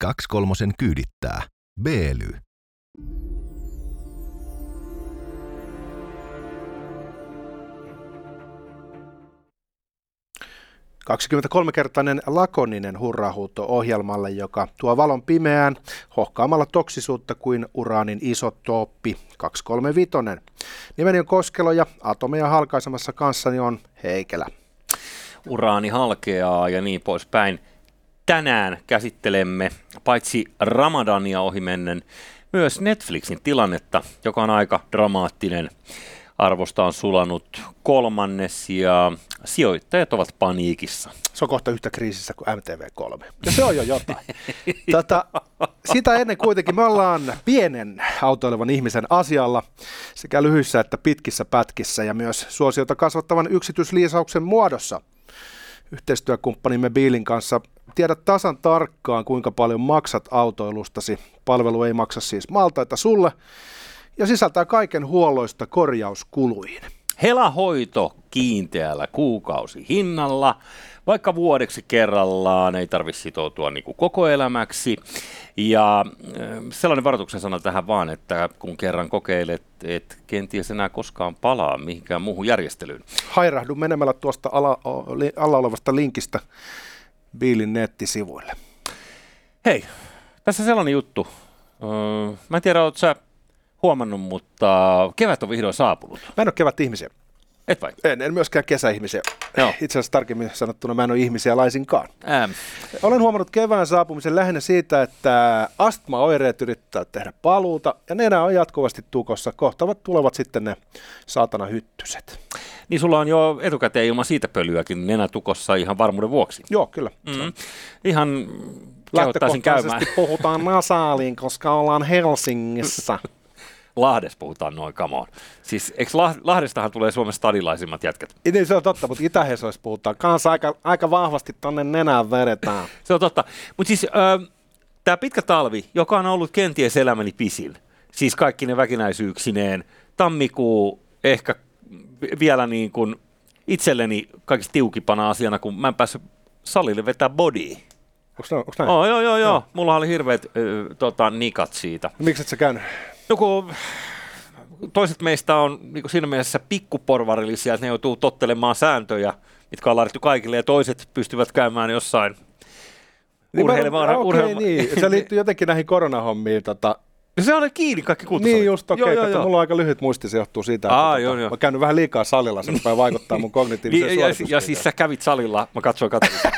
Kaksi kolmosen kyydittää. Beely. 23-kertainen lakoninen hurrahuuto ohjelmalle, joka tuo valon pimeään hohkaamalla toksisuutta kuin uraanin isotooppi 235. Nimeni on Koskelo ja atomeja halkaisemassa kanssani on Heikelä. Uraani halkeaa ja niin poispäin. Tänään käsittelemme paitsi Ramadania ohimennen myös Netflixin tilannetta, joka on aika dramaattinen arvosta on sulanut kolmannes ja sijoittajat ovat paniikissa. Se on kohta yhtä kriisissä kuin MTV3. Ja se on jo jotain. Tätä, sitä ennen kuitenkin me ollaan pienen autoilevan ihmisen asialla sekä lyhyissä että pitkissä pätkissä ja myös suosiota kasvattavan yksityisliisauksen muodossa. Yhteistyökumppanimme Biilin kanssa tiedät tasan tarkkaan, kuinka paljon maksat autoilustasi. Palvelu ei maksa siis maltaita sulle, ja sisältää kaiken huolloista korjauskuluihin. Helahoito kiinteällä kuukausi hinnalla, vaikka vuodeksi kerrallaan, ei tarvitse sitoutua niin kuin koko elämäksi. Ja sellainen varoituksen sana tähän vaan, että kun kerran kokeilet, et kenties enää koskaan palaa mihinkään muuhun järjestelyyn. Hairahdu menemällä tuosta alla, alla olevasta linkistä Biilin nettisivuille. Hei, tässä sellainen juttu. Öö, mä en tiedä, oletko sä huomannut, mutta kevät on vihdoin saapunut. Mä en ole kevät ihmisiä. Et vai? En, en myöskään kesäihmisiä. Joo. Itse asiassa tarkemmin sanottuna mä en ole ihmisiä laisinkaan. Ähm. Olen huomannut kevään saapumisen lähinnä siitä, että astmaoireet yrittää tehdä paluuta ja nenä on jatkuvasti tukossa. Kohtavat tulevat sitten ne saatana hyttyset. Niin sulla on jo etukäteen ilman siitä pölyäkin nenä tukossa ihan varmuuden vuoksi. Joo, kyllä. Mm-hmm. Ihan kehottaisin käymään. puhutaan nasaaliin, koska ollaan Helsingissä. Lahdessa puhutaan noin, come on. Siis eikö Lahdestahan tulee Suomen stadilaisimmat jätkät? Niin se on totta, mutta Itä-Hesoissa puhutaan kanssa aika, aika vahvasti tonne nenään vedetään. se on totta. Mutta siis äh, tämä pitkä talvi, joka on ollut kenties elämäni pisin, siis kaikki ne väkinäisyyksineen, tammikuu ehkä vielä niin kuin itselleni kaikista tiukipana asiana, kun mä en päässyt salille vetää body. Onko näin? Oh, joo, joo, joo. No. Mulla oli hirveät äh, tota, nikat siitä. Miksi et sä käynyt? No kun toiset meistä on niin siinä mielessä pikkuporvarillisia, että ne joutuu tottelemaan sääntöjä, mitkä on laadittu kaikille, ja toiset pystyvät käymään jossain niin urheilemaan. Okay, urheilema- niin. Se liittyy jotenkin näihin koronahommiin. Tota, se on kiinni kaikki kultasalit. Niin just, okei. Okay, joo, mulla on aika lyhyt muisti, se johtuu siitä, että Aa, tota, joo, joo. mä käynyt vähän liikaa salilla, se rupeaa vaikuttaa mun kognitiiviseen niin, ja, ja, siis sä kävit salilla, mä katsoin katsoin.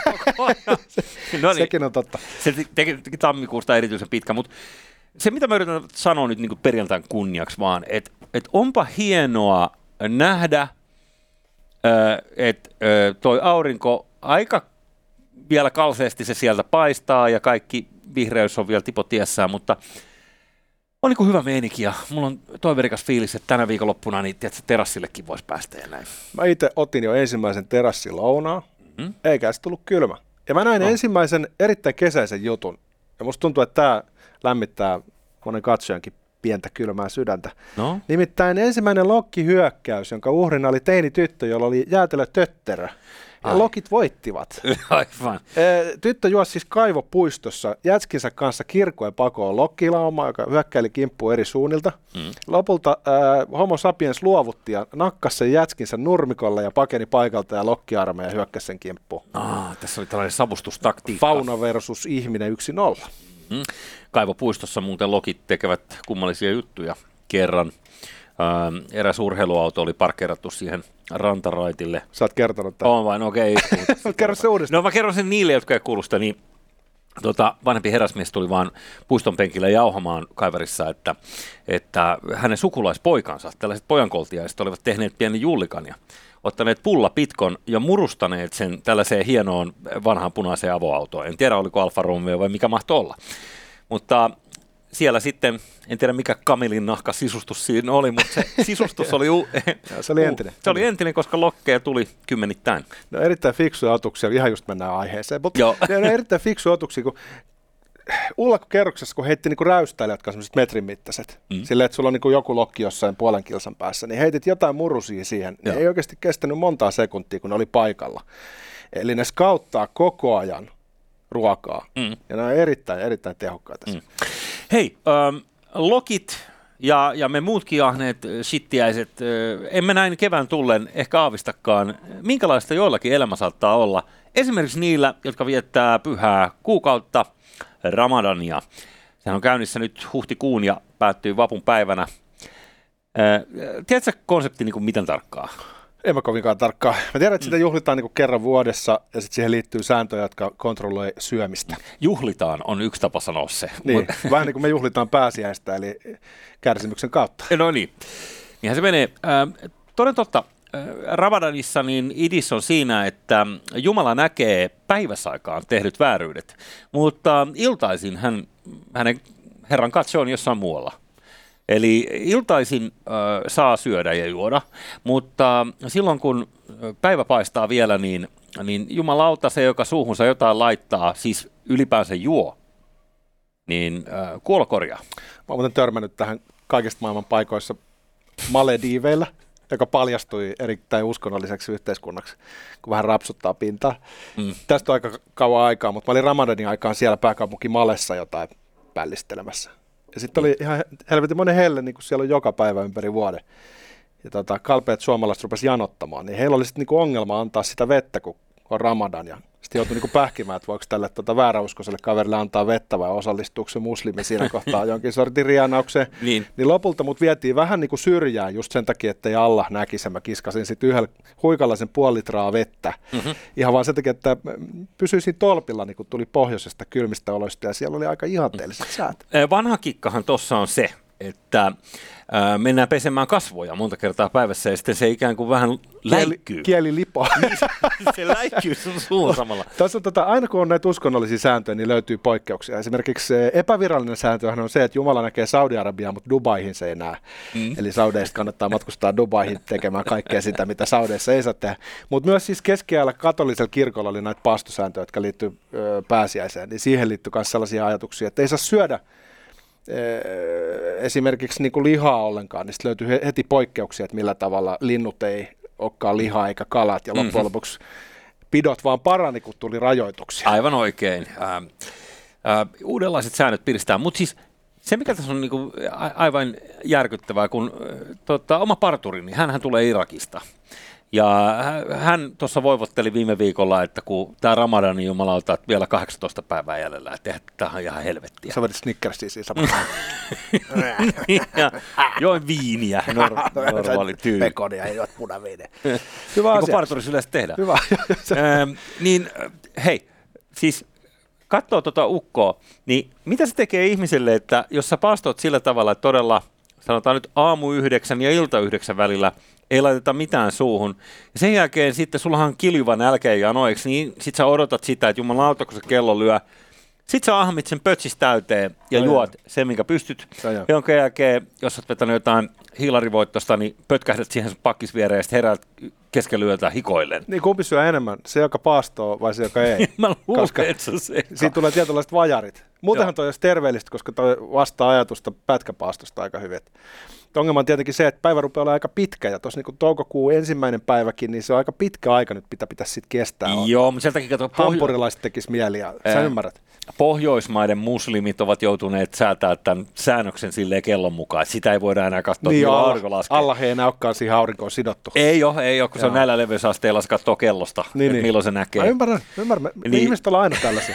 no niin, Sekin on totta. Se teki tammikuusta erityisen pitkä, mutta se, mitä mä yritän sanoa nyt niin perjantain kunniaksi vaan, että et onpa hienoa nähdä, että toi aurinko aika vielä kalseesti se sieltä paistaa ja kaikki vihreys on vielä tipotiessään, mutta on niin hyvä meininki ja mulla on toiverikas fiilis, että tänä viikonloppuna niin tiedätkö, terassillekin voisi päästä ja näin. Mä itse otin jo ensimmäisen terassilounaa, mm-hmm. eikä se tullut kylmä. Ja mä näin oh. ensimmäisen erittäin kesäisen jutun. Ja musta tuntuu, että tämä lämmittää monen katsojankin pientä kylmää sydäntä. No? Nimittäin ensimmäinen lokkihyökkäys, jonka uhrina oli teini tyttö, jolla oli jäätelö tötterö. Ja Ai. lokit voittivat. Aivan. Tyttö juosi siis kaivopuistossa jätskinsä kanssa kirkkojen pakoon lokkilauma, joka hyökkäili kimppuun eri suunnilta. Mm. Lopulta äh, homo sapiens luovutti ja nakkasi sen jätskinsä nurmikolla ja pakeni paikalta ja lokkiarmeija hyökkäsi sen kimppuun. Ah, tässä oli tällainen savustustaktiikka. Fauna versus ihminen 1-0. Mm. Kaivopuistossa muuten lokit tekevät kummallisia juttuja kerran. Ähm, eräs urheiluauto oli parkkeerattu siihen rantaraitille. Sä oot kertonut tämän. On vain, okei. Okay. Kerro se uudestaan. No mä kerron sen niille, jotka ei kuulu sitä, niin tota, vanhempi herrasmies tuli vaan puiston penkille jauhamaan kaiverissa, että, että hänen sukulaispoikansa, tällaiset pojankoltiaiset, olivat tehneet pienen jullikan ja ottaneet pulla pitkon ja murustaneet sen tällaiseen hienoon vanhaan punaiseen avoautoon. En tiedä, oliko Alfa Romeo vai mikä mahtoi olla. Mutta siellä sitten, en tiedä mikä kamelin nahka sisustus siinä oli, mutta se sisustus oli, u- se oli entinen. Se oli entinen, koska lokkeja tuli kymmenittäin. No erittäin fiksuja otuksia, ihan just mennään aiheeseen, mutta ne on erittäin fiksuja otuksia, kun ullakkokerroksessa, kun heitti niinku räystäille, jotka on metrin mittaiset, mm. silleen, että sulla on niinku joku lokki jossain puolen kilsan päässä, niin heitit jotain murusia siihen. Ne ei oikeasti kestänyt montaa sekuntia, kun ne oli paikalla. Eli ne skauttaa koko ajan ruokaa. Mm. Ja ne on erittäin, erittäin tehokkaita. Mm. Hei, ähm, lokit ja, ja me muutkin ahneet shittiäiset, äh, emme näin kevään tullen ehkä aavistakaan, minkälaista joillakin elämä saattaa olla. Esimerkiksi niillä, jotka viettää pyhää kuukautta, Ramadania. Sehän on käynnissä nyt huhtikuun ja päättyy vapun päivänä. Tiedätkö konsepti niin kuin miten tarkkaa? En mä kovinkaan tarkkaan. Mä tiedän, että sitä juhlitaan niin kerran vuodessa ja sitten siihen liittyy sääntöjä, jotka kontrolloi syömistä. Juhlitaan on yksi tapa sanoa se. Niin, vähän niin kuin me juhlitaan pääsiäistä, eli kärsimyksen kautta. No niin, niinhän se menee. Äh, toden totta, Ramadanissa niin idis on siinä, että Jumala näkee päiväsaikaan tehdyt vääryydet, mutta iltaisin hän, hänen Herran katse on jossain muualla. Eli iltaisin äh, saa syödä ja juoda, mutta silloin kun päivä paistaa vielä, niin, niin jumalauta se, joka suuhunsa jotain laittaa, siis ylipäänsä juo, niin äh, kuolokorjaa. Mä oon muuten törmännyt tähän kaikista maailman paikoissa Malediiveillä, joka paljastui erittäin uskonnolliseksi yhteiskunnaksi, kun vähän rapsuttaa pintaa. Mm. Tästä on aika kauan aikaa, mutta mä olin Ramadanin aikaan siellä pääkaupunki Malessa jotain pällistelemässä. Ja sitten oli ihan helvetin monen helle, niin kuin siellä on joka päivä ympäri vuoden. Ja tota, kalpeet suomalaiset rupesi janottamaan, niin heillä oli sitten niinku ongelma antaa sitä vettä, kun on ramadan. Ja sitten joutui niinku pähkimään, että voiko tälle tota vääräuskoiselle kaverille antaa vettä vai osallistuuko se muslimi siinä kohtaa jonkin sortin rianaukseen. Niin. niin lopulta mut vietiin vähän niinku syrjään just sen takia, että ei Allah näkisi. Mä kiskasin sitten yhdellä huikalaisen puoli litraa vettä. Mm-hmm. Ihan vaan sen takia, että pysyisin tolpilla, niin kun tuli pohjoisesta kylmistä oloista ja siellä oli aika ihanteelliset säät. Vanha kikkahan tuossa on se, että ää, mennään pesemään kasvoja monta kertaa päivässä ja sitten se ikään kuin vähän läikkyy. Kieli, kieli lipoa. se läikkyy sun suun samalla. Tässä on tota, aina kun on näitä uskonnollisia sääntöjä, niin löytyy poikkeuksia. Esimerkiksi epävirallinen sääntöhän on se, että Jumala näkee Saudi-Arabiaa, mutta Dubaihin se ei näe. Mm. Eli Saudeista kannattaa matkustaa Dubaihin tekemään kaikkea sitä, mitä Saudeissa ei saa tehdä. Mutta myös siis keskiajalla katolisella kirkolla oli näitä paastosääntöjä, jotka liittyy pääsiäiseen. Niin siihen liittyy myös sellaisia ajatuksia, että ei saa syödä esimerkiksi niin kuin lihaa ollenkaan, niin löytyy heti poikkeuksia, että millä tavalla linnut ei olekaan lihaa eikä kalat, ja loppujen mm-hmm. lopuksi pidot vaan parani, kun tuli rajoituksia. Aivan oikein. Äh, äh, uudenlaiset säännöt piristää, mutta siis se, mikä tässä on niinku aivan järkyttävää, kun äh, tota, oma parturi, niin hän tulee Irakista. Ja hän tuossa voivotteli viime viikolla, että kun tämä Ramadanin jumalauta, että vielä 18 päivää jäljellä, että tämä on ihan helvettiä. Sä vedit Snickersia siis ja join viiniä, nor- normaali tyyli. Pekonia ja juot punaviiniä. Hyvä asia. parturissa yleensä tehdä. Hyvä. ähm, niin hei, siis katsoo tuota ukkoa, niin mitä se tekee ihmiselle, että jos sä paastot sillä tavalla, että todella sanotaan nyt aamu yhdeksän ja ilta yhdeksän välillä ei laiteta mitään suuhun. Ja sen jälkeen sitten sullahan on kiljuva nälkä ja noiksi, niin sit sä odotat sitä, että jumalauta, kun se kello lyö. Sitten sä ahmit sen pötsis täyteen ja juot sen, minkä pystyt. No jonka jälkeen, jos oot vetänyt jotain hiilarivoittosta, niin pötkähdät siihen pakkisviereen ja sitten heräät keskellä yötä hikoillen. Niin kumpi syö enemmän, se joka paastoo vai se joka ei? Mä luulen, koska että se Siitä tulee tietynlaiset vajarit. Muutenhan toi olisi terveellistä, koska toi vastaa ajatusta pätkäpaastosta aika hyvin. Ongelma on tietenkin se, että päivä rupeaa olla aika pitkä, ja tuossa niin toukokuun ensimmäinen päiväkin, niin se on aika pitkä aika nyt, mitä pitäisi sitten kestää. Joo, mutta sieltäkin kato... Hampurilaiset tekisi mieli, ja sä ymmärrät. Pohjoismaiden muslimit ovat joutuneet säätää tämän säännöksen silleen kellon mukaan, sitä ei voida enää katsoa, niin alla, aurinko laskee. Alla he ei enää olekaan siihen aurinkoon sidottu. Ei ole, ei ole, kun Joo. se on näillä leveysasteilla, se katsoo kellosta, niin, niin. milloin se näkee. Mä ymmärrän, ymmärrän. Me, niin. me ihmiset ollaan aina tällaisia.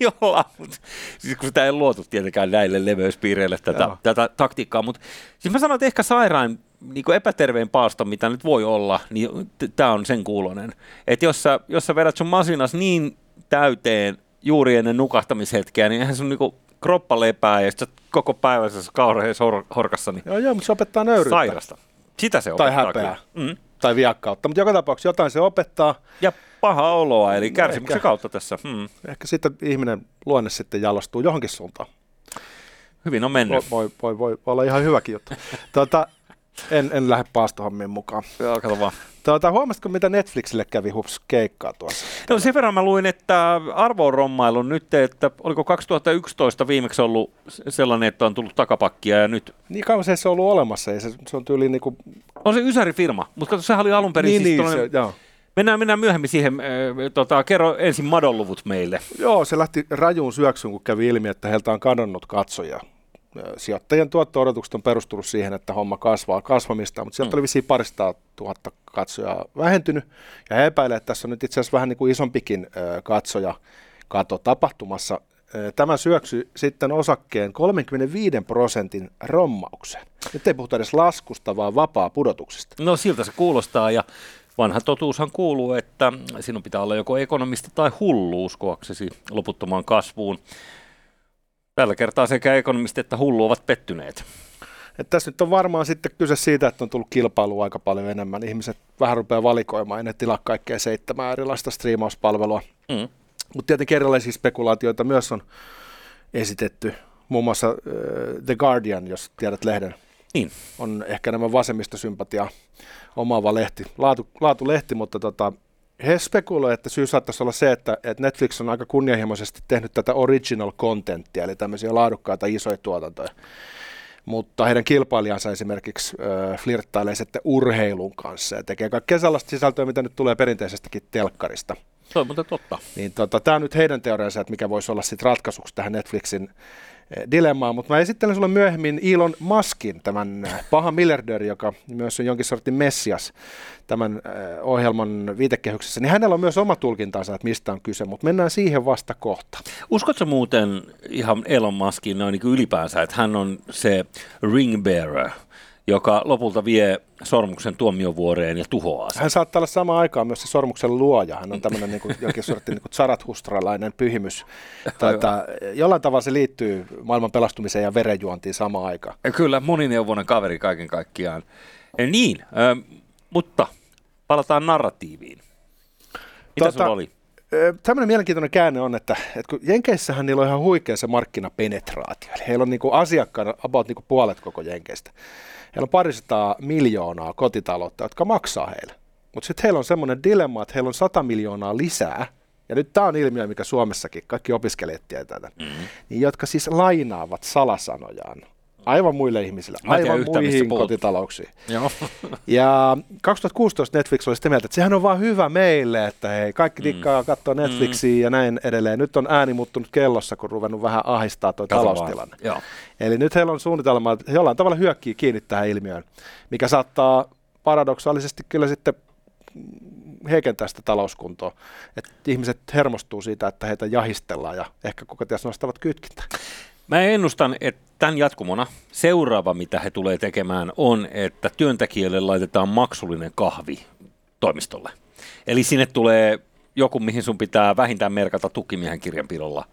ollaan, mutta siis kun sitä ei luotu tietenkään näille leveyspiireille tätä, tätä taktiikkaa, mutta siis mä sanon, että ehkä sairaan niin kuin epäterveen paasto, mitä nyt voi olla, niin tämä on sen kuulonen. Että jos sä, jos sä vedät sun masinas niin täyteen juuri ennen nukahtamishetkeä, niin eihän sun niinku kroppa lepää ja sitten koko päivässä kauheessa hor- horkassa. Niin joo, joo, mutta se opettaa nöyryyttä. Sairasta. Sitä se opettaa. Tai häpeää. Mm. Tai viakkautta. Mutta joka tapauksessa jotain se opettaa. Ja paha oloa, eli kärsimyksen ehkä, kautta tässä. Hmm. Ehkä sitten ihminen luonne sitten jalostuu johonkin suuntaan. Hyvin on mennyt. Voi, voi, voi, voi olla ihan hyväkin juttu. tuota, en, en lähde paastohommiin mukaan. Joo, kato vaan. Tuota, huomasitko, mitä Netflixille kävi hups keikkaa tuossa? No sen verran mä luin, että arvo on rommailu nyt, että oliko 2011 viimeksi ollut sellainen, että on tullut takapakkia ja nyt... Niin kauan se, on ollut olemassa, ja se, se on tyyli niin kuin... On se Ysäri-firma, mutta kato, sehän oli alun perin niin, siis niin, se, joo. Mennään, mennään myöhemmin siihen. Äh, tota, kerro ensin madonluvut meille. Joo, se lähti rajuun syöksyyn, kun kävi ilmi, että heiltä on kadonnut katsoja. Sijoittajien tuotto-odotukset on perustunut siihen, että homma kasvaa kasvamista, mutta sieltä mm. oli vissiin parista tuhatta katsoja vähentynyt. Ja he epäilee, että tässä on nyt itse asiassa vähän niin kuin isompikin katsoja kato tapahtumassa. Tämä syöksy sitten osakkeen 35 prosentin rommaukseen. Nyt ei puhuta edes laskusta, vaan vapaa pudotuksesta. No siltä se kuulostaa ja vanha totuushan kuuluu, että sinun pitää olla joko ekonomisti tai hullu uskoaksesi loputtomaan kasvuun. Tällä kertaa sekä ekonomisti että hullu ovat pettyneet. Että tässä nyt on varmaan sitten kyse siitä, että on tullut kilpailua aika paljon enemmän. Ihmiset vähän rupeaa valikoimaan, ei ne tilaa kaikkea seitsemää erilaista striimauspalvelua. Mm. Mutta tietenkin erilaisia spekulaatioita myös on esitetty. Muun muassa äh, The Guardian, jos tiedät lehden, niin. on ehkä nämä vasemmistosympatia omaava lehti, laatu, laatu lehti, mutta tota, he spekuloivat, että syy saattaisi olla se, että, että Netflix on aika kunnianhimoisesti tehnyt tätä original contenttia, eli tämmöisiä laadukkaita isoja tuotantoja. Mutta heidän kilpailijansa esimerkiksi äh, flirttailee sitten urheilun kanssa ja tekee kaikkea sellaista sisältöä, mitä nyt tulee perinteisestikin telkkarista. Se on muuten totta. Niin tota, tämä on nyt heidän teoriansa, että mikä voisi olla sitten ratkaisuksi tähän Netflixin dilemmaa, mutta mä esittelen sulle myöhemmin Elon Muskin, tämän eh, pahan miljardööri, joka myös on jonkin sortin messias tämän eh, ohjelman viitekehyksessä, niin hänellä on myös oma tulkintansa, että mistä on kyse, mutta mennään siihen vasta kohta. Uskotko muuten ihan Elon Muskiin noin niin ylipäänsä, että hän on se ring bearer, joka lopulta vie sormuksen tuomiovuoreen ja tuhoaa sen. Hän saattaa olla samaan aikaan myös se sormuksen luoja. Hän on tämmöinen niin kuin, jokin sortti niin zarathustralainen pyhimys. Tätä, jollain tavalla se liittyy maailman pelastumiseen ja verenjuontiin samaan aikaan. Kyllä, monineuvoinen kaveri kaiken kaikkiaan. Niin, äh, mutta palataan narratiiviin. Mitä tota, oli? Tämmöinen mielenkiintoinen käänne on, että, että kun Jenkeissähän niillä on ihan huikea se markkinapenetraatio. Eli heillä on niin asiakkaana about niin puolet koko Jenkeistä. Heillä on parisataa miljoonaa kotitaloutta, jotka maksaa heille. Mutta sitten heillä on semmoinen dilemma, että heillä on 100 miljoonaa lisää, ja nyt tämä on ilmiö, mikä Suomessakin, kaikki opiskelijat tietää tämän, mm-hmm. niin jotka siis lainaavat salasanojaan aivan muille ihmisille, aivan yhtä, muihin kotitalouksiin. Joo. ja 2016 Netflix oli sitä mieltä, että sehän on vaan hyvä meille, että hei, kaikki mm. tikkaa mm. katsoa Netflixiä mm. ja näin edelleen. Nyt on ääni muuttunut kellossa, kun ruvennut vähän ahistaa tuo taloustilanne. Joo. Eli nyt heillä on suunnitelma, että he jollain tavalla hyökkii kiinni tähän ilmiöön, mikä saattaa paradoksaalisesti kyllä sitten heikentää sitä talouskuntoa. Että ihmiset hermostuu siitä, että heitä jahistellaan ja ehkä koko ties nostavat kytkintä. Mä ennustan, että tämän jatkumona seuraava, mitä he tulee tekemään, on, että työntekijälle laitetaan maksullinen kahvi toimistolle. Eli sinne tulee joku, mihin sun pitää vähintään merkata tukimiehen kirjanpidolla,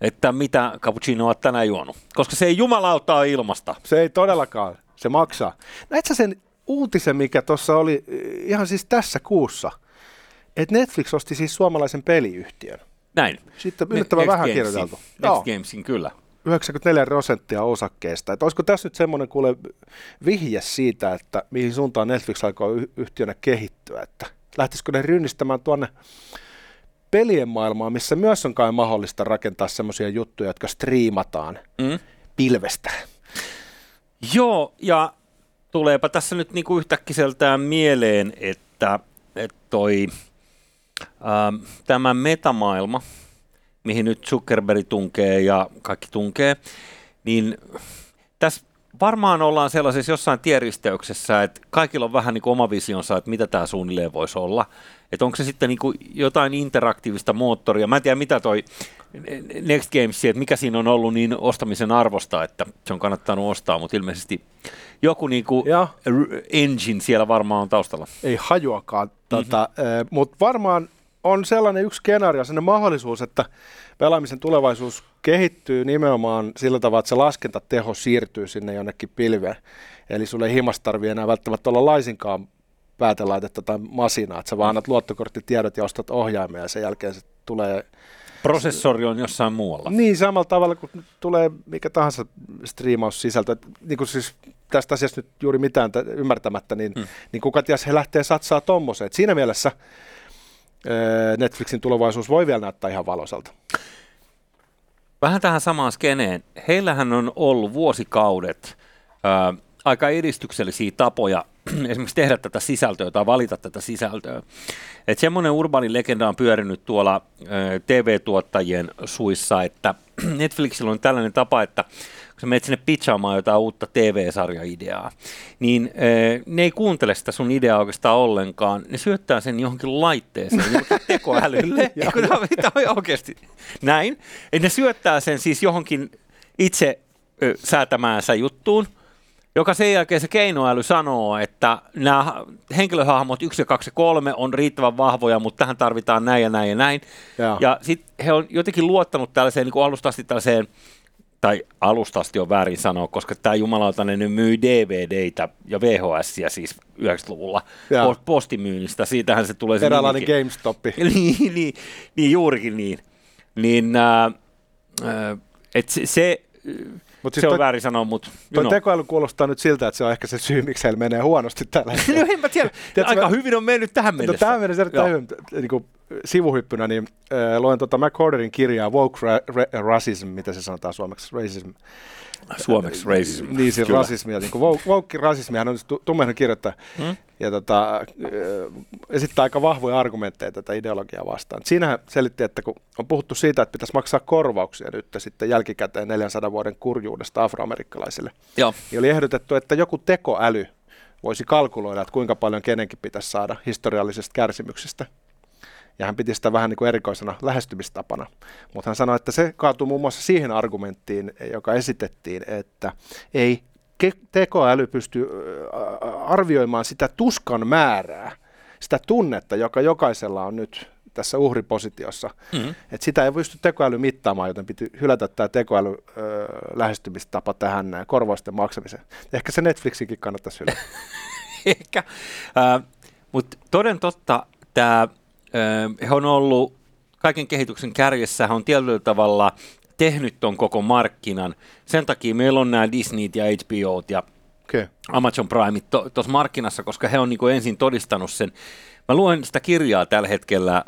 että mitä cappuccino on tänään juonut. Koska se ei jumalauta ilmasta. Se ei todellakaan. Se maksaa. Näetkö sen uutisen, mikä tuossa oli ihan siis tässä kuussa, että Netflix osti siis suomalaisen peliyhtiön. Näin. Sitten yllättävän vähän Gamesin. kirjoiteltu. Next. Gamesin, kyllä. 94 prosenttia osakkeesta. Että olisiko tässä nyt semmoinen kuule vihje siitä, että mihin suuntaan Netflix aikoo yhtiönä kehittyä, että lähtisikö ne rynnistämään tuonne pelien maailmaan, missä myös on kai mahdollista rakentaa semmoisia juttuja, jotka striimataan mm. pilvestä. Joo, ja tuleepa tässä nyt niinku yhtäkkiseltään mieleen, että, että toi, ää, tämä metamaailma, mihin nyt Zuckerberg tunkee ja kaikki tunkee, niin tässä varmaan ollaan sellaisessa jossain tieristeyksessä, että kaikilla on vähän niin kuin oma visionsa, että mitä tämä suunnilleen voisi olla. Että onko se sitten niin kuin jotain interaktiivista moottoria. Mä en tiedä, mitä toi Next Games, että mikä siinä on ollut niin ostamisen arvosta, että se on kannattanut ostaa, mutta ilmeisesti joku niin kuin engine siellä varmaan on taustalla. Ei hajuakaan, mm-hmm. tota, mutta varmaan on sellainen yksi skenaario, sellainen mahdollisuus, että pelaamisen tulevaisuus kehittyy nimenomaan sillä tavalla, että se laskentateho siirtyy sinne jonnekin pilveen. Eli sulle ei himas tarvitse enää välttämättä olla laisinkaan päätelaitetta tai masinaa, että sä vaan annat luottokorttitiedot ja ostat ohjaimen ja sen jälkeen se tulee... Prosessori on jossain muualla. Niin, samalla tavalla kuin tulee mikä tahansa striimaussisältö. Niin kuin siis tästä asiasta nyt juuri mitään ymmärtämättä, niin, hmm. niin kuka ties he lähtee satsaa tommoseen. siinä mielessä Netflixin tulevaisuus voi vielä näyttää ihan valoisalta. Vähän tähän samaan skeneen. Heillähän on ollut vuosikaudet ää, aika edistyksellisiä tapoja esimerkiksi tehdä tätä sisältöä tai valita tätä sisältöä. Että semmoinen urbaani legenda on pyörinyt tuolla äh, TV-tuottajien suissa, että Netflixillä on tällainen tapa, että kun sä menet sinne pitchaamaan jotain uutta TV-sarjaideaa, niin ne ei kuuntele sitä sun ideaa oikeastaan ollenkaan. Ne syöttää sen johonkin laitteeseen, johonkin tekoälylle. tämä on oikeasti näin. Et ne syöttää sen siis johonkin itse ö, säätämäänsä juttuun, joka sen jälkeen se keinoäly sanoo, että nämä henkilöhahmot 1 ja 2 ja 3 on riittävän vahvoja, mutta tähän tarvitaan näin ja näin ja näin. Joo. Ja sitten he on jotenkin luottanut tällaiseen niin kuin alusta asti tällaiseen, tai alustasti on väärin sanoa, koska tämä jumalautainen nyt myy DVDitä ja VHSiä siis 90-luvulla Joo. post- postimyynnistä. Siitähän se tulee se Eräänlainen. GameStop. niin, niin, niin, juurikin niin. Niin, äh, äh, et se, se, Mut se siis on toi- väärin sanoa, mutta Tuo tekoäly kuulostaa nyt siltä, että se on ehkä se syy, miksi heillä menee huonosti tällä hetkellä. no en mä tiedä, Tiedätkö, aika mä- hyvin on mennyt tähän No, mennessä. tämä menee erittäin Joo. hyvin niin kuin sivuhyppynä, niin äh, luen tuota McCorderin kirjaa Woke ra- ra- Racism, mitä se sanotaan suomeksi, racism. Suomeksi racism. Niin, siis rasismia, niin kuin woke, woke rasismi, hän on siis tu- tummeinen kirjoittaja, Hmm? ja tota, äh, esittää aika vahvoja argumentteja tätä ideologiaa vastaan. Siinähän selitti, että kun on puhuttu siitä, että pitäisi maksaa korvauksia nyt sitten jälkikäteen 400 vuoden kurjuudesta afroamerikkalaisille, Joo. niin oli ehdotettu, että joku tekoäly voisi kalkuloida, että kuinka paljon kenenkin pitäisi saada historiallisesta kärsimyksestä. Ja hän piti sitä vähän niin kuin erikoisena lähestymistapana. Mutta hän sanoi, että se kaatuu muun muassa siihen argumenttiin, joka esitettiin, että ei tekoäly pysty arvioimaan sitä tuskan määrää, sitä tunnetta, joka jokaisella on nyt tässä uhripositiossa. Mm-hmm. Et sitä ei pysty tekoäly mittaamaan, joten piti hylätä tämä tekoäly ö, lähestymistapa tähän näin, korvausten maksamiseen. Ehkä se Netflixikin kannattaisi hylätä. Ehkä. Äh, Mutta toden totta, tämä, he on ollut kaiken kehityksen kärjessä, he on tietyllä tavalla tehnyt ton koko markkinan. Sen takia meillä on nämä Disneyt ja HBOt ja Okay. Amazon Prime tuossa to, markkinassa, koska he on niinku ensin todistanut sen. Mä luen sitä kirjaa tällä hetkellä, äh,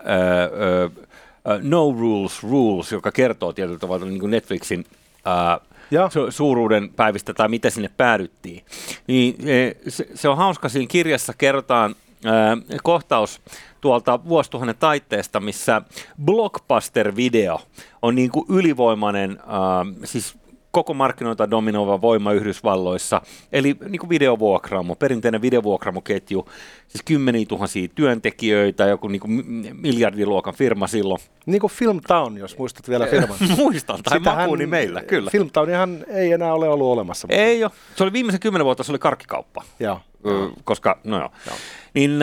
äh, No Rules Rules, joka kertoo tietyllä tavalla niinku Netflixin äh, Ja. su- suuruuden päivistä tai mitä sinne päädyttiin. Niin, eh, se, se on hauska, siinä kirjassa kerrotaan äh, kohtaus tuolta vuosituhannen taitteesta, missä blockbuster-video on niin kuin ylivoimainen, äh, siis koko markkinoita dominoiva voima Yhdysvalloissa, eli niin kuin videovuokraamo, perinteinen videovuokraamoketju, siis kymmeniä tuhansia työntekijöitä, joku niin kuin miljardiluokan firma silloin. Niin kuin Filmtown, jos muistat vielä firman. Muistan, tai Sitähän- makuuni meillä, kyllä. Filmtownihan ei enää ole ollut olemassa. Ei ole. Se oli viimeisen kymmenen vuotta, se oli karkkikauppa. Joo. Koska, no joo. Joo. Niin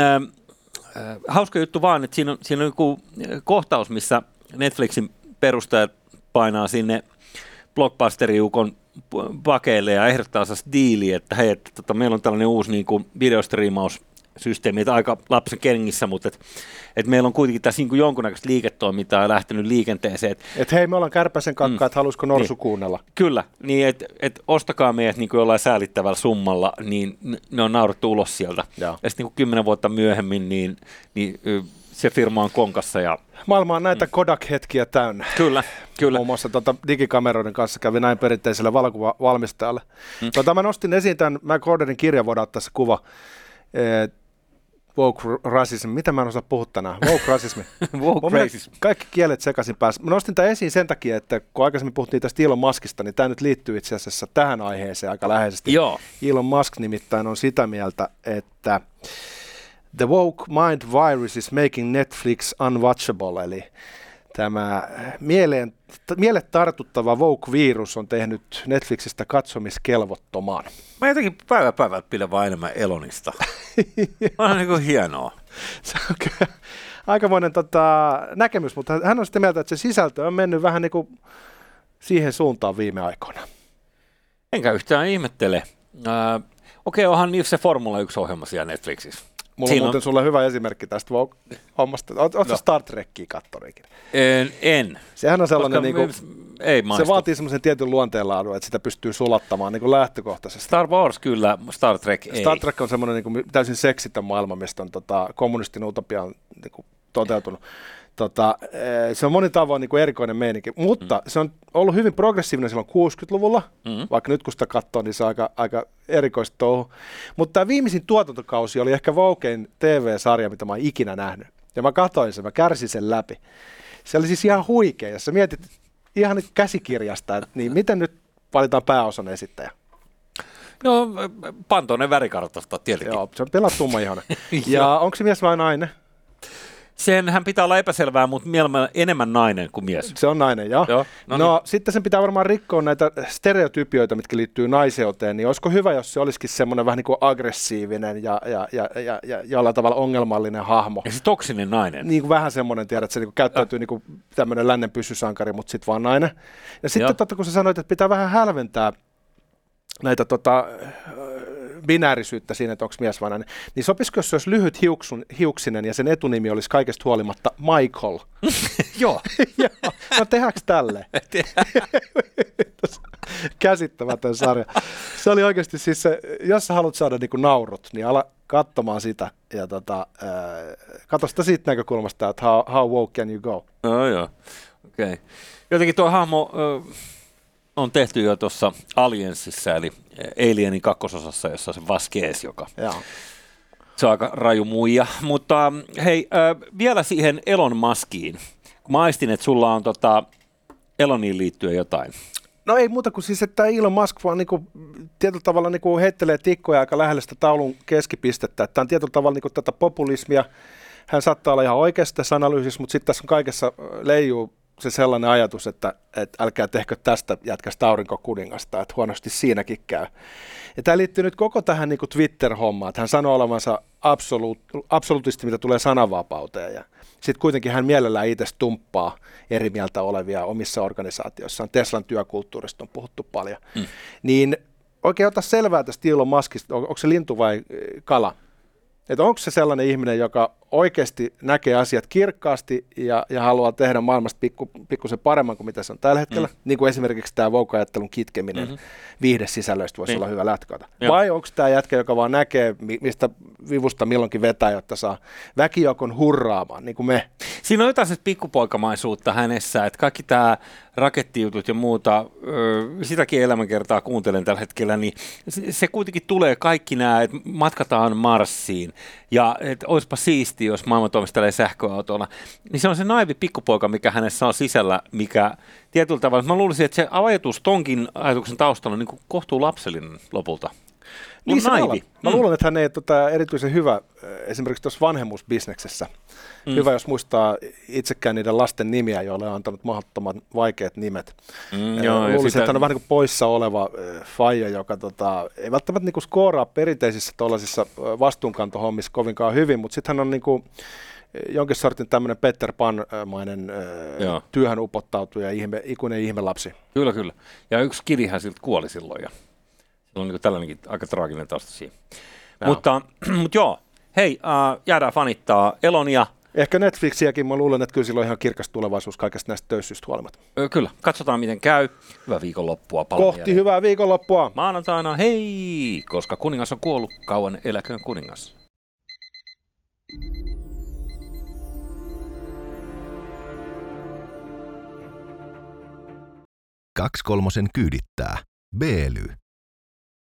äh, hauska juttu vaan, että siinä on, siinä on joku äh, kohtaus, missä Netflixin perustajat painaa sinne blockbusteriukon pakeille ja ehdottaa diiliä, että hei, että tota, meillä on tällainen uusi niin kuin videostriimaussysteemi, että aika lapsen kengissä, mutta et, et meillä on kuitenkin tässä niin jonkunnäköistä liiketoimintaa lähtenyt liikenteeseen. Et Et hei, me ollaan kärpäsen kakka, Mm. että haluaisiko Norsu Niin. kuunnella. Kyllä, niin että et ostakaa meidät niin kuin jollain säälittävällä summalla, niin ne on naurettu ulos sieltä. Joo. Ja sitten niin kymmenen vuotta myöhemmin, niin, niin se firma on konkassa ja Maailma on näitä Kodak-hetkiä täynnä. kyllä, kyllä. Muun muassa tota, digikameroiden kanssa kävi näin perinteiselle valokuvavalmistajalle. Mm. Tota, mä nostin esiin tämän McCorderin kirjan, voidaan se kuva. Woke racism. Mitä mä en osaa puhua tänään? Woke rasismi. Woke. Kaikki kielet sekaisin päässä. Mä nostin tämän esiin sen takia, että kun aikaisemmin puhuttiin tästä Elon Muskista, niin tämä nyt liittyy itse asiassa tähän aiheeseen aika läheisesti. Joo, Elon Musk nimittäin on sitä mieltä, että the woke mind virus is making Netflix unwatchable, eli tämä mieleen, miele tartuttava woke-virus on tehnyt Netflixistä katsomiskelvottomaan. mä jotenkin päivä päivältä pidän vaan enemmän Elonista. on niin kuin hienoa. Se on kyllä aikamoinen tota, näkemys, mutta hän on sitä mieltä, että se sisältö on mennyt vähän niin kuin siihen suuntaan viime aikoina. Enkä yhtään ihmettele. Äh, Okei, okay, onhan se Formula 1-ohjelma siellä Netflixissä. Mulla Siinä on on- muuten sulle hyvä esimerkki tästä woke-hommasta. Oletko No. Star Trekkiä kattorikin? En, en. Sehän on sellainen, Koska niin kuin, ei maistu. se vaatii semmoisen tietyn luonteenlaadun, että sitä pystyy sulattamaan niin kuin lähtökohtaisesti. Star Wars kyllä, Star Trek ei. Star Trek on semmoinen niin kuin täysin seksitön maailma, mistä on tota, kommunistin utopia on niin kuin toteutunut. Tota, eh, se on monin tavoin niin kuin erikoinen meininki, mutta mm. se on ollut hyvin progressiivinen silloin 60-luvulla, mm. vaikka nyt kun sitä katsoo, niin se on aika, aika erikoista touhu. Mutta tämä viimeisin tuotantokausi oli ehkä Voukein TV-sarja, mitä mä oon ikinä nähnyt. Ja mä katsoin sen, mä kärsin sen läpi. Se oli siis ihan huikea, ja sä mietit ihan nyt käsikirjasta, että niin miten nyt valitaan pääosan esittäjä. No, Pantonen värikartasta tietenkin. Joo, se on pelattu tumma ja onko se mies vai nainen? Senhän pitää olla epäselvää, mutta mielellä enemmän nainen kuin mies. Se on nainen, joo. joo no, no niin. sitten sen pitää varmaan rikkoa näitä stereotypioita, mitkä liittyy naiseuteen, niin olisiko hyvä, jos se olisikin semmoinen vähän niin kuin aggressiivinen ja, ja, ja, ja, ja jollain tavalla ongelmallinen hahmo. Ja se toksinen nainen. Niin kuin vähän semmoinen, tiedät, että se niin kuin käyttäytyy niin kuin tämmöinen lännen pysysankari, mutta sitten vaan nainen. Ja sitten totta, kun sä sanoit, että pitää vähän hälventää näitä tota, binäärisyyttä siinä, että onko mies vai nainen, niin sopisiko, jos se olisi lyhyt hiuksun, hiuksinen ja sen etunimi olisi kaikesta huolimatta Michael? Joo. Joo. No tehdäänkö tälle? Käsittämätön sarja. Se oli oikeasti siis se, jos sä haluat saada niinku naurut, niin ala katsomaan sitä ja tota, äh, katso sitä siitä näkökulmasta, että how, how woke can you go? No joo, okei. Okay. Jotenkin tuo hahmo, äh, on tehty jo tuossa Aliensissa, eli Alienin kakkososassa, jossa on se Vasquez, joka Joo. se on aika raju muija. Mutta hei, äh, vielä siihen Elon Muskiin. Mä aistin, että sulla on tota Eloniin liittyen jotain. No ei muuta kuin siis, että Elon Musk vaan niinku, tietyllä tavalla niinku heittelee tikkoja aika lähellä sitä taulun keskipistettä. Tämä on tietyllä tavalla niinku tätä populismia. Hän saattaa olla ihan oikeasta tässä analyysissä, mutta sitten tässä on kaikessa leijuu se sellainen ajatus, että, että älkää tehkö tästä jätkästä aurinkokuningasta, että huonosti siinäkin käy. Ja tämä liittyy nyt koko tähän niin kuin Twitter-hommaan, että hän sanoo olevansa absoluut, absoluutisti, mitä tulee sananvapauteen. Ja sitten kuitenkin hän mielellään itse tumppaa eri mieltä olevia omissa organisaatioissaan. Teslan työkulttuurista on puhuttu paljon. Mm. Niin oikein ota selvää tästä Elon Muskista, on, onko se lintu vai kala? Että onko se sellainen ihminen, joka oikeasti näkee asiat kirkkaasti ja, ja haluaa tehdä maailmasta pikku, pikkusen paremman kuin mitä se on tällä hetkellä, mm. niin kuin esimerkiksi tämä voukajattelun kitkeminen mm-hmm. viihdesisällöistä voisi niin. olla hyvä. Joo. Vai onko tämä jätkä, joka vaan näkee, mistä vivusta milloinkin vetää, jotta saa väkijoukon hurraamaan, niin kuin me. Siinä on jotain pikkupoikamaisuutta hänessä, että kaikki tämä rakettijutut ja muuta, sitäkin elämänkertaa kuuntelen tällä hetkellä, niin se kuitenkin tulee kaikki nämä, että matkataan Marsiin ja että olisipa siisti, jos maailma toimistelee sähköautolla, niin se on se naivi pikkupoika, mikä hänessä on sisällä, mikä tietyllä tavalla, mä luulisin, että se ajatus tonkin ajatuksen taustalla on niin kohtuu lapsellinen lopulta. Niin se naivi. Mä mm. luulen, että hän ei tota, erityisen hyvä äh, esimerkiksi tuossa vanhemmuusbisneksessä. Mm. Hyvä, jos muistaa itsekään niiden lasten nimiä, joille on antanut mahdottoman vaikeat nimet. Mm, äh, joo, luulisin, sitä... että hän on vähän niin kuin poissa oleva äh, faija, joka tota, ei välttämättä niin kuin skooraa perinteisissä tuollaisissa vastuunkantohommissa kovinkaan hyvin, mutta sitten hän on niin kuin, jonkin sortin tämmöinen Peter Pan-mainen Joo. työhön upottautuja ihme, ikuinen ihmelapsi. Kyllä, kyllä. Ja yksi kirihän siltä kuoli silloin ja on niin tällainenkin aika traaginen tausta siinä. Mutta, mutta joo, hei, äh, jäädään fanittaa Elonia. Ehkä Netflixiäkin, mä luulen, että kyllä sillä on ihan kirkas tulevaisuus kaikesta näistä töyssyistä huolimatta. Kyllä, katsotaan miten käy. Hyvää viikonloppua. Kohti mieleen. hyvää viikonloppua. Maanantaina, hei, koska kuningas on kuollut, kauan eläköön kuningas. Kaksi kolmosen kyydittää. Beely.